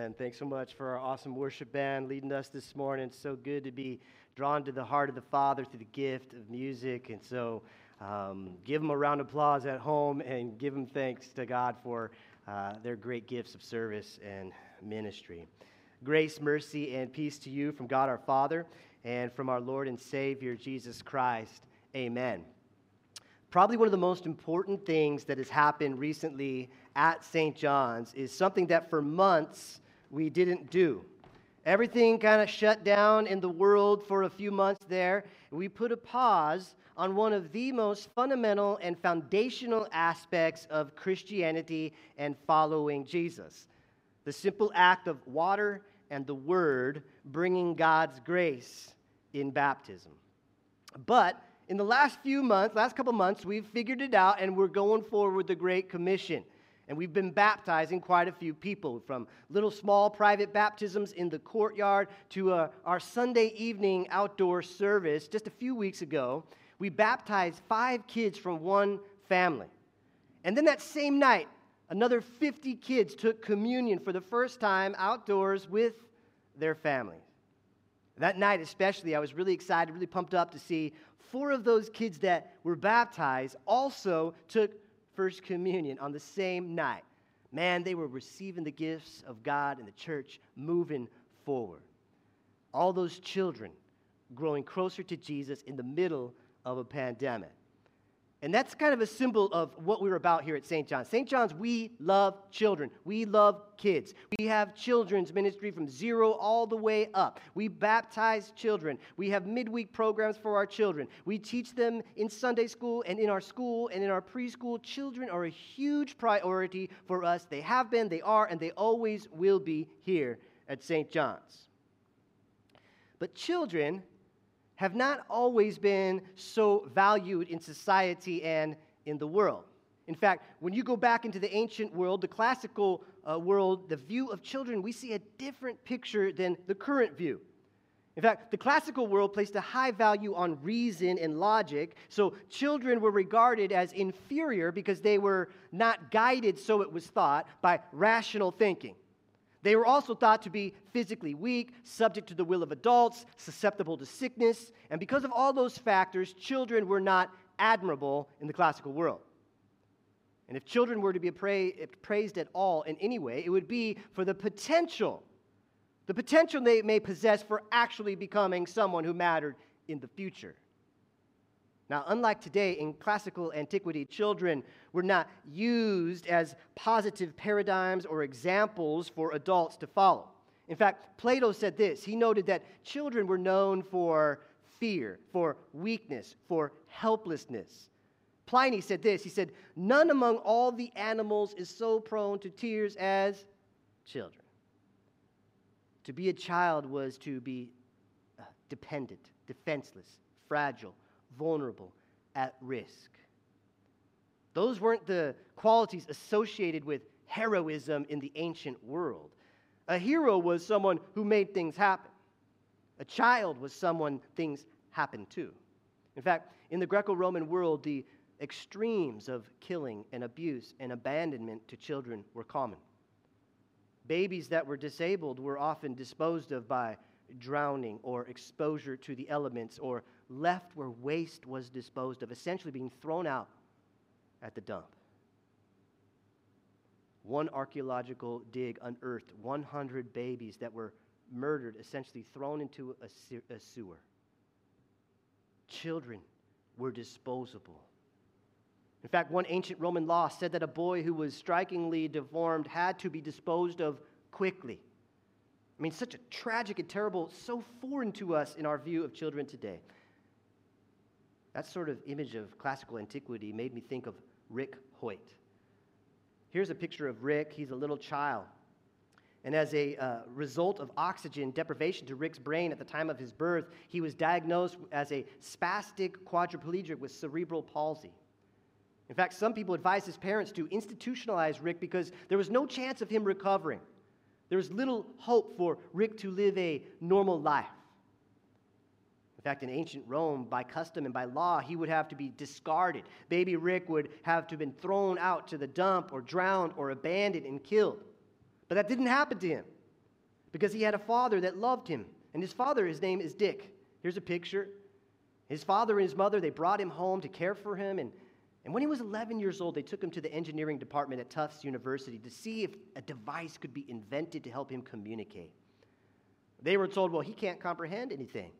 And thanks so much for our awesome worship band leading us this morning. It's so good to be drawn to the heart of the Father through the gift of music. And so um, give them a round of applause at home and give them thanks to God for uh, their great gifts of service and ministry. Grace, mercy, and peace to you from God our Father and from our Lord and Savior Jesus Christ. Amen. Probably one of the most important things that has happened recently at St. John's is something that for months we didn't do. Everything kind of shut down in the world for a few months there. We put a pause on one of the most fundamental and foundational aspects of Christianity and following Jesus the simple act of water and the Word bringing God's grace in baptism. But in the last few months, last couple months, we've figured it out and we're going forward with the Great Commission. And we've been baptizing quite a few people from little small private baptisms in the courtyard to uh, our Sunday evening outdoor service just a few weeks ago. We baptized five kids from one family. And then that same night, another 50 kids took communion for the first time outdoors with their families. That night, especially, I was really excited, really pumped up to see four of those kids that were baptized also took First Communion on the same night. Man, they were receiving the gifts of God and the church moving forward. All those children growing closer to Jesus in the middle of a pandemic. And that's kind of a symbol of what we're about here at St. John's. St. John's, we love children. We love kids. We have children's ministry from zero all the way up. We baptize children. We have midweek programs for our children. We teach them in Sunday school and in our school and in our preschool. Children are a huge priority for us. They have been, they are, and they always will be here at St. John's. But children have not always been so valued in society and in the world. In fact, when you go back into the ancient world, the classical uh, world, the view of children, we see a different picture than the current view. In fact, the classical world placed a high value on reason and logic, so children were regarded as inferior because they were not guided, so it was thought, by rational thinking. They were also thought to be physically weak, subject to the will of adults, susceptible to sickness, and because of all those factors, children were not admirable in the classical world. And if children were to be praised at all in any way, it would be for the potential, the potential they may possess for actually becoming someone who mattered in the future. Now, unlike today, in classical antiquity, children were not used as positive paradigms or examples for adults to follow. In fact, Plato said this. He noted that children were known for fear, for weakness, for helplessness. Pliny said this. He said, None among all the animals is so prone to tears as children. To be a child was to be uh, dependent, defenseless, fragile, vulnerable, at risk. Those weren't the qualities associated with heroism in the ancient world. A hero was someone who made things happen. A child was someone things happened to. In fact, in the Greco Roman world, the extremes of killing and abuse and abandonment to children were common. Babies that were disabled were often disposed of by drowning or exposure to the elements or left where waste was disposed of, essentially being thrown out at the dump. One archaeological dig unearthed 100 babies that were murdered, essentially thrown into a, sewer. Children were disposable. In fact, one ancient Roman law said that a boy who was strikingly deformed had to be disposed of quickly. I mean, such a tragic and terrible, so foreign to us in our view of children today. That sort of image of classical antiquity made me think of Rick Hoyt. Here's a picture of Rick. He's a little child. And as a uh, result of oxygen deprivation to Rick's brain at the time of his birth, he was diagnosed as a spastic quadriplegic with cerebral palsy. In fact, some people advised his parents to institutionalize Rick because there was no chance of him recovering. There was little hope for Rick to live a normal life. In fact, in ancient Rome, by custom and by law, he would have to be discarded. Baby Rick would have to have been thrown out to the dump or drowned or abandoned and killed. But that didn't happen to him. because he had a father that loved him. And his father, his name is Dick. Here's a picture. His father and his mother, they brought him home to care for him. And, and when he was 11 years old, they took him to the engineering department at Tufts University to see if a device could be invented to help him communicate. They were told, well, he can't comprehend anything.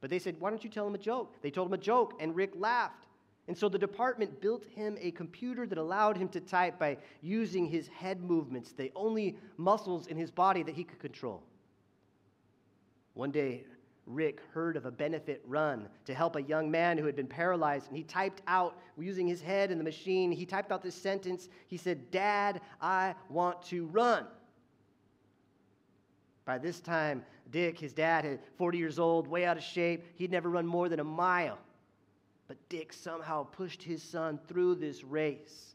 But they said, why don't you tell him a joke? They told him a joke, and Rick laughed. And so the department built him a computer that allowed him to type by using his head movements, the only muscles in his body that he could control. One day, Rick heard of a benefit run to help a young man who had been paralyzed, and he typed out, using his head in the machine, he typed out this sentence. He said, Dad, I want to run. By this time, Dick, his dad, had 40 years old, way out of shape. He'd never run more than a mile. But Dick somehow pushed his son through this race.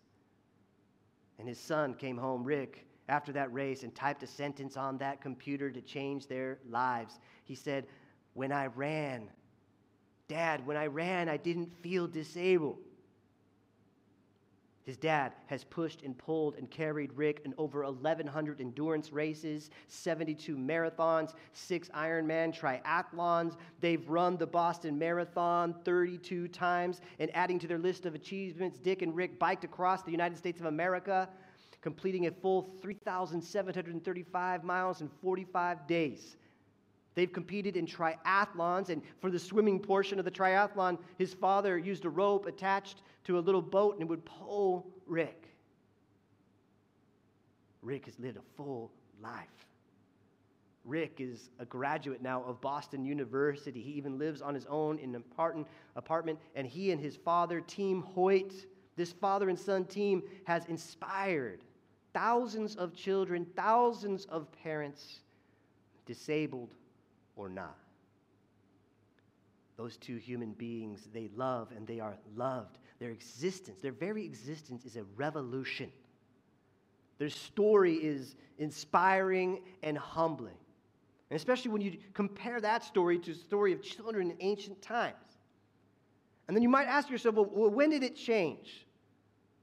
And his son came home, Rick, after that race and typed a sentence on that computer to change their lives. He said, When I ran, Dad, when I ran, I didn't feel disabled. His dad has pushed and pulled and carried Rick in over 1,100 endurance races, 72 marathons, six Ironman triathlons. They've run the Boston Marathon 32 times. And adding to their list of achievements, Dick and Rick biked across the United States of America, completing a full 3,735 miles in 45 days. They've competed in triathlons, and for the swimming portion of the triathlon, his father used a rope attached to a little boat and it would pull Rick. Rick has lived a full life. Rick is a graduate now of Boston University. He even lives on his own in an apartment, and he and his father, Team Hoyt, this father and son team, has inspired thousands of children, thousands of parents, disabled or not. Those two human beings, they love and they are loved. Their existence, their very existence, is a revolution. Their story is inspiring and humbling. And especially when you compare that story to the story of children in ancient times. And then you might ask yourself, well, when did it change?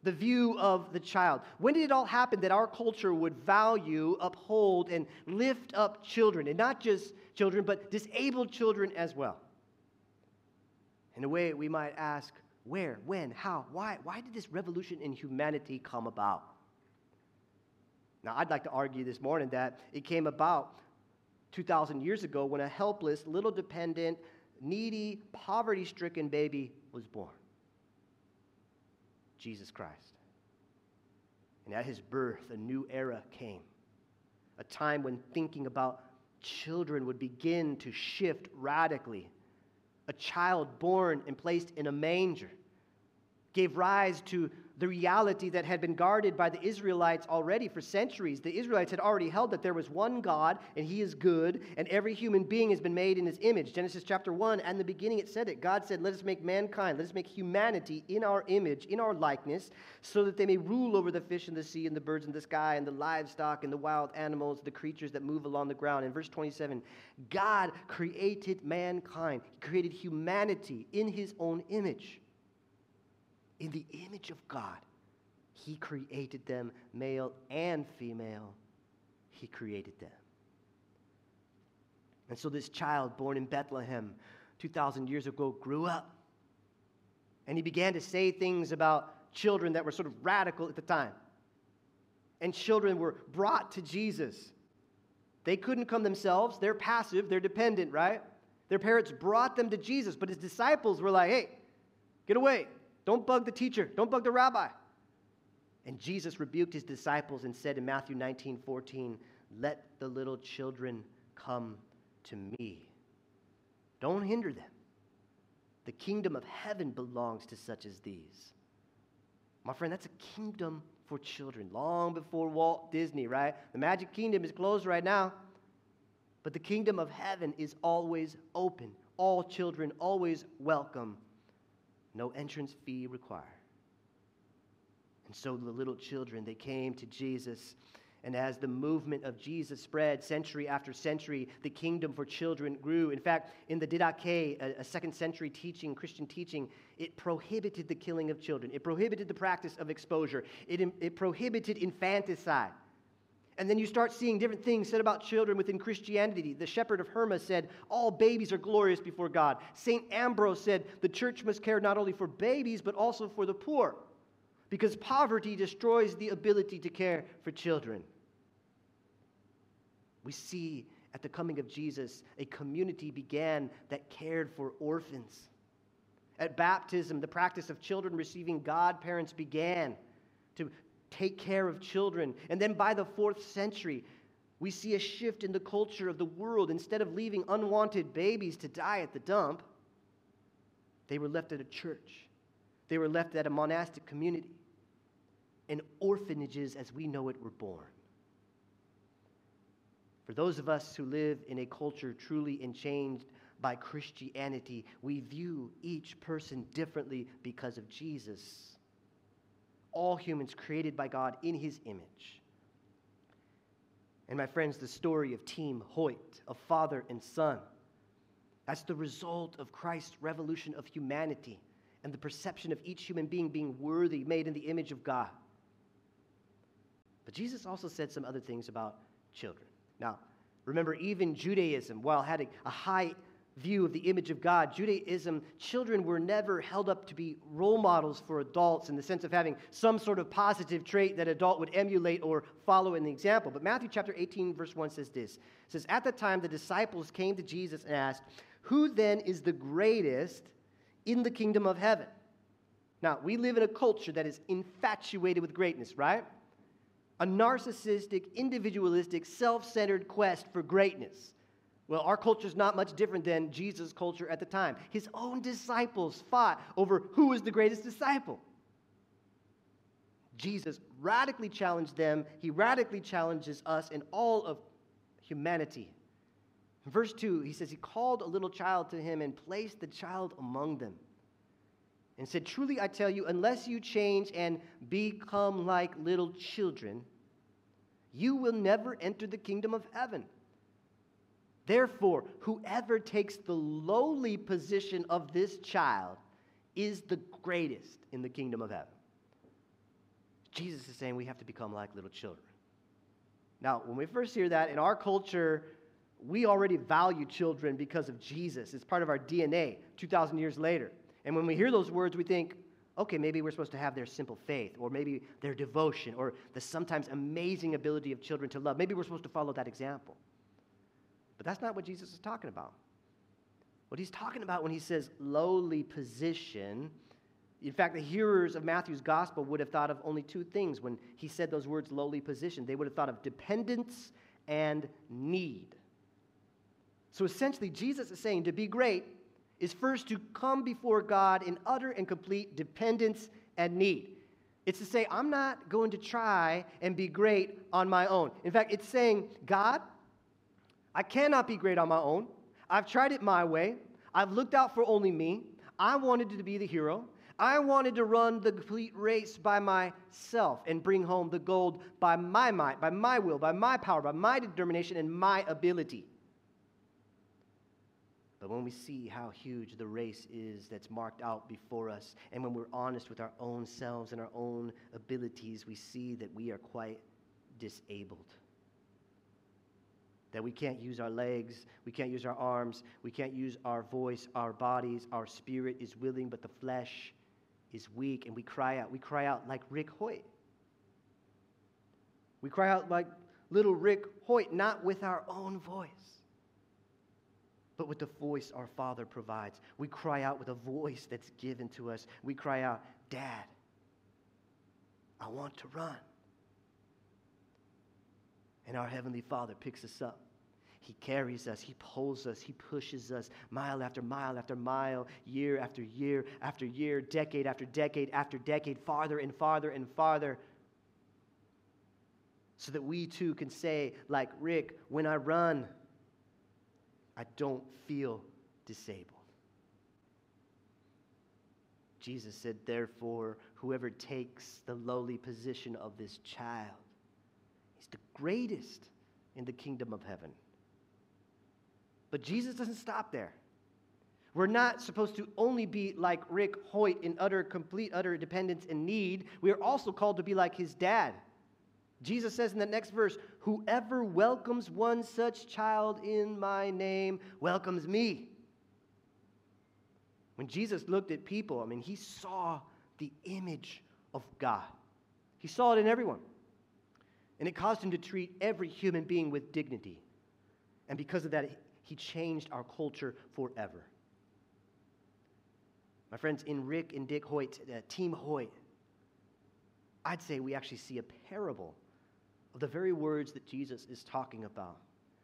The view of the child. When did it all happen that our culture would value, uphold, and lift up children? And not just children, but disabled children as well. In a way, we might ask, where, when, how, why? Why did this revolution in humanity come about? Now, I'd like to argue this morning that it came about 2,000 years ago when a helpless, little dependent, needy, poverty stricken baby was born. Jesus Christ. And at his birth, a new era came, a time when thinking about children would begin to shift radically. A child born and placed in a manger gave rise to the reality that had been guarded by the Israelites already for centuries. The Israelites had already held that there was one God and he is good, and every human being has been made in his image. Genesis chapter 1, and the beginning it said it. God said, Let us make mankind, let us make humanity in our image, in our likeness, so that they may rule over the fish in the sea and the birds in the sky and the livestock and the wild animals, the creatures that move along the ground. In verse 27, God created mankind, he created humanity in his own image. In the image of God, He created them, male and female. He created them. And so this child born in Bethlehem 2,000 years ago grew up. And he began to say things about children that were sort of radical at the time. And children were brought to Jesus. They couldn't come themselves, they're passive, they're dependent, right? Their parents brought them to Jesus, but his disciples were like, hey, get away. Don't bug the teacher. Don't bug the rabbi. And Jesus rebuked his disciples and said in Matthew 19 14, Let the little children come to me. Don't hinder them. The kingdom of heaven belongs to such as these. My friend, that's a kingdom for children, long before Walt Disney, right? The magic kingdom is closed right now, but the kingdom of heaven is always open. All children always welcome no entrance fee required. And so the little children, they came to Jesus. And as the movement of Jesus spread century after century, the kingdom for children grew. In fact, in the Didache, a, a second century teaching, Christian teaching, it prohibited the killing of children. It prohibited the practice of exposure. It, it prohibited infanticide. And then you start seeing different things said about children within Christianity. The shepherd of Hermas said, All babies are glorious before God. St. Ambrose said, The church must care not only for babies, but also for the poor, because poverty destroys the ability to care for children. We see at the coming of Jesus, a community began that cared for orphans. At baptism, the practice of children receiving godparents began to take care of children. And then by the fourth century, we see a shift in the culture of the world. Instead of leaving unwanted babies to die at the dump, they were left at a church, they were left at a monastic community. And orphanages, as we know it, were born. For those of us who live in a culture truly enchained by Christianity, we view each person differently because of Jesus all humans created by God in his image. And my friends, the story of Team Hoyt, of father and son, that's the result of Christ's revolution of humanity and the perception of each human being being worthy, made in the image of God. But Jesus also said some other things about children. Now, remember, even Judaism, while had a, high view of the image of God, Judaism, children were never held up to be role models for adults in the sense of having some sort of positive trait that adult would emulate or follow in the example. But Matthew chapter 18, verse 1 says this. It says, At the time the disciples came to Jesus and asked, Who then is the greatest in the kingdom of heaven? Now, we live in a culture that is infatuated with greatness, right? A narcissistic, individualistic, self centered quest for greatness. Well, our culture is not much different than Jesus' culture at the time. His own disciples fought over who was the greatest disciple. Jesus radically challenged them. He radically challenges us and all of humanity. In verse 2, he says, He called a little child to him and placed the child among them and said, Truly I tell you, unless you change and become like little children, you will never enter the kingdom of heaven. Therefore, whoever takes the lowly position of this child is the greatest in the kingdom of heaven. Jesus is saying we have to become like little children. Now, when we first hear that in our culture, we already value children because of Jesus. It's part of our DNA 2,000 years later. And when we hear those words, we think, okay, maybe we're supposed to have their simple faith, or maybe their devotion, or the sometimes amazing ability of children to love. Maybe we're supposed to follow that example. But that's not what Jesus is talking about. What he's talking about when he says lowly position, in fact, the hearers of Matthew's gospel would have thought of only two things when he said those words lowly position. They would have thought of dependence and need. So essentially, Jesus is saying to be great is first to come before God in utter and complete dependence and need. It's to say, I'm not going to try and be great on my own. In fact, it's saying, God, I cannot be great on my own. I've tried it my way. I've looked out for only me. I wanted to be the hero. I wanted to run the complete race by myself and bring home the gold by my might, by my will, by my power, by my determination, and my ability. But when we see how huge the race is that's marked out before us, and when we're honest with our own selves and our own abilities, we see that we are quite disabled that we can't use our legs, we can't use our arms, we can't use our voice, our bodies, our spirit is willing, but the flesh is weak, and we cry out. We cry out like Rick Hoyt. We cry out like little Rick Hoyt, not with our own voice, but with the voice our Father provides. We cry out with a voice that's given to us. We cry out, Dad, I want to run. And our Heavenly Father picks us up. He carries us, He pulls us, He pushes us mile after mile after mile, year after year after year, decade after decade after decade, farther and farther and farther. So that we too can say, like Rick, when I run, I don't feel disabled. Jesus said, therefore, whoever takes the lowly position of this child is the greatest in the kingdom of heaven. But Jesus doesn't stop there. We're not supposed to only be like Rick Hoyt in utter, complete, utter dependence and need. We are also called to be like his dad. Jesus says in the next verse, Whoever welcomes one such child in my name welcomes me. When Jesus looked at people, I mean, he saw the image of God. He saw it in everyone. And it caused him to treat every human being with dignity. And because of that, he changed our culture forever. My friends, in Rick and Dick Hoyt, uh, Team Hoyt, I'd say we actually see a parable of the very words that Jesus is talking about.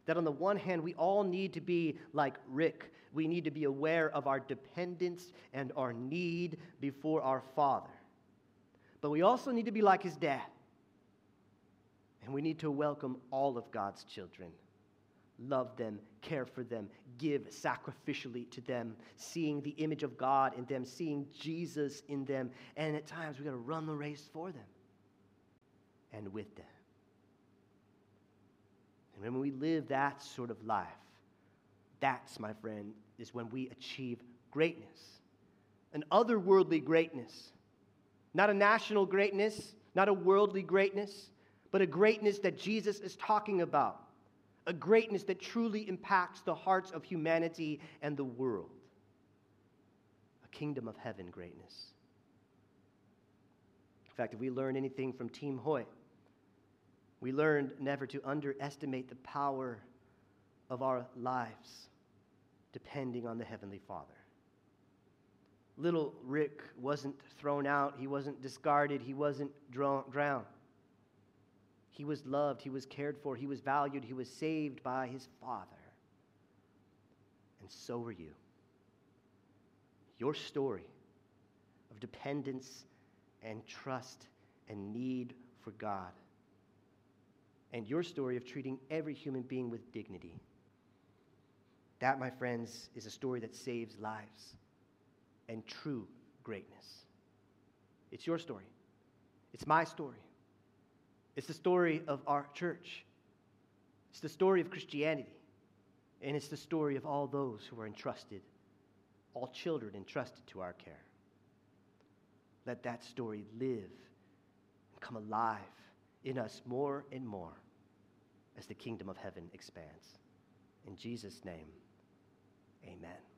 That on the one hand, we all need to be like Rick. We need to be aware of our dependence and our need before our Father. But we also need to be like his dad. And we need to welcome all of God's children love them, care for them, give sacrificially to them, seeing the image of God in them, seeing Jesus in them. And at times we've got to run the race for them and with them. And when we live that sort of life, that's, my friend, is when we achieve greatness, an otherworldly greatness, not a national greatness, not a worldly greatness, but a greatness that Jesus is talking about a greatness that truly impacts the hearts of humanity and the world. A kingdom of heaven greatness. In fact, if we learn anything from Team Hoyt, we learned never to underestimate the power of our lives depending on the Heavenly Father. Little Rick wasn't thrown out, he wasn't discarded, he wasn't drowned. He was loved, he was cared for, he was valued, he was saved by his Father. And so were you. Your story of dependence and trust and need for God, and your story of treating every human being with dignity. That, my friends, is a story that saves lives and true greatness. It's your story. It's my story. It's the story of our church. It's the story of Christianity. And it's the story of all those who are entrusted, all children entrusted to our care. Let that story live and come alive in us more and more as the kingdom of heaven expands. In Jesus' name, amen.